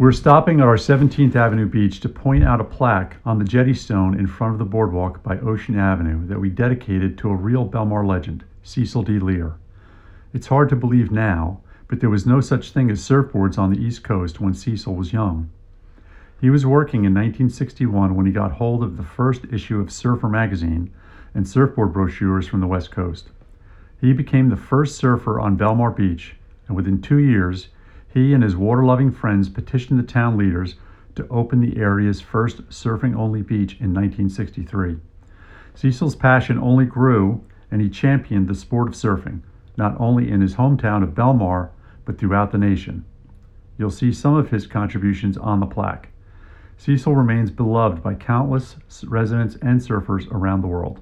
We're stopping at our 17th Avenue beach to point out a plaque on the jetty stone in front of the boardwalk by Ocean Avenue that we dedicated to a real Belmar legend, Cecil D. Lear. It's hard to believe now, but there was no such thing as surfboards on the East Coast when Cecil was young. He was working in 1961 when he got hold of the first issue of Surfer magazine and surfboard brochures from the West Coast. He became the first surfer on Belmar Beach, and within two years, he and his water loving friends petitioned the town leaders to open the area's first surfing only beach in 1963. Cecil's passion only grew, and he championed the sport of surfing, not only in his hometown of Belmar, but throughout the nation. You'll see some of his contributions on the plaque. Cecil remains beloved by countless residents and surfers around the world.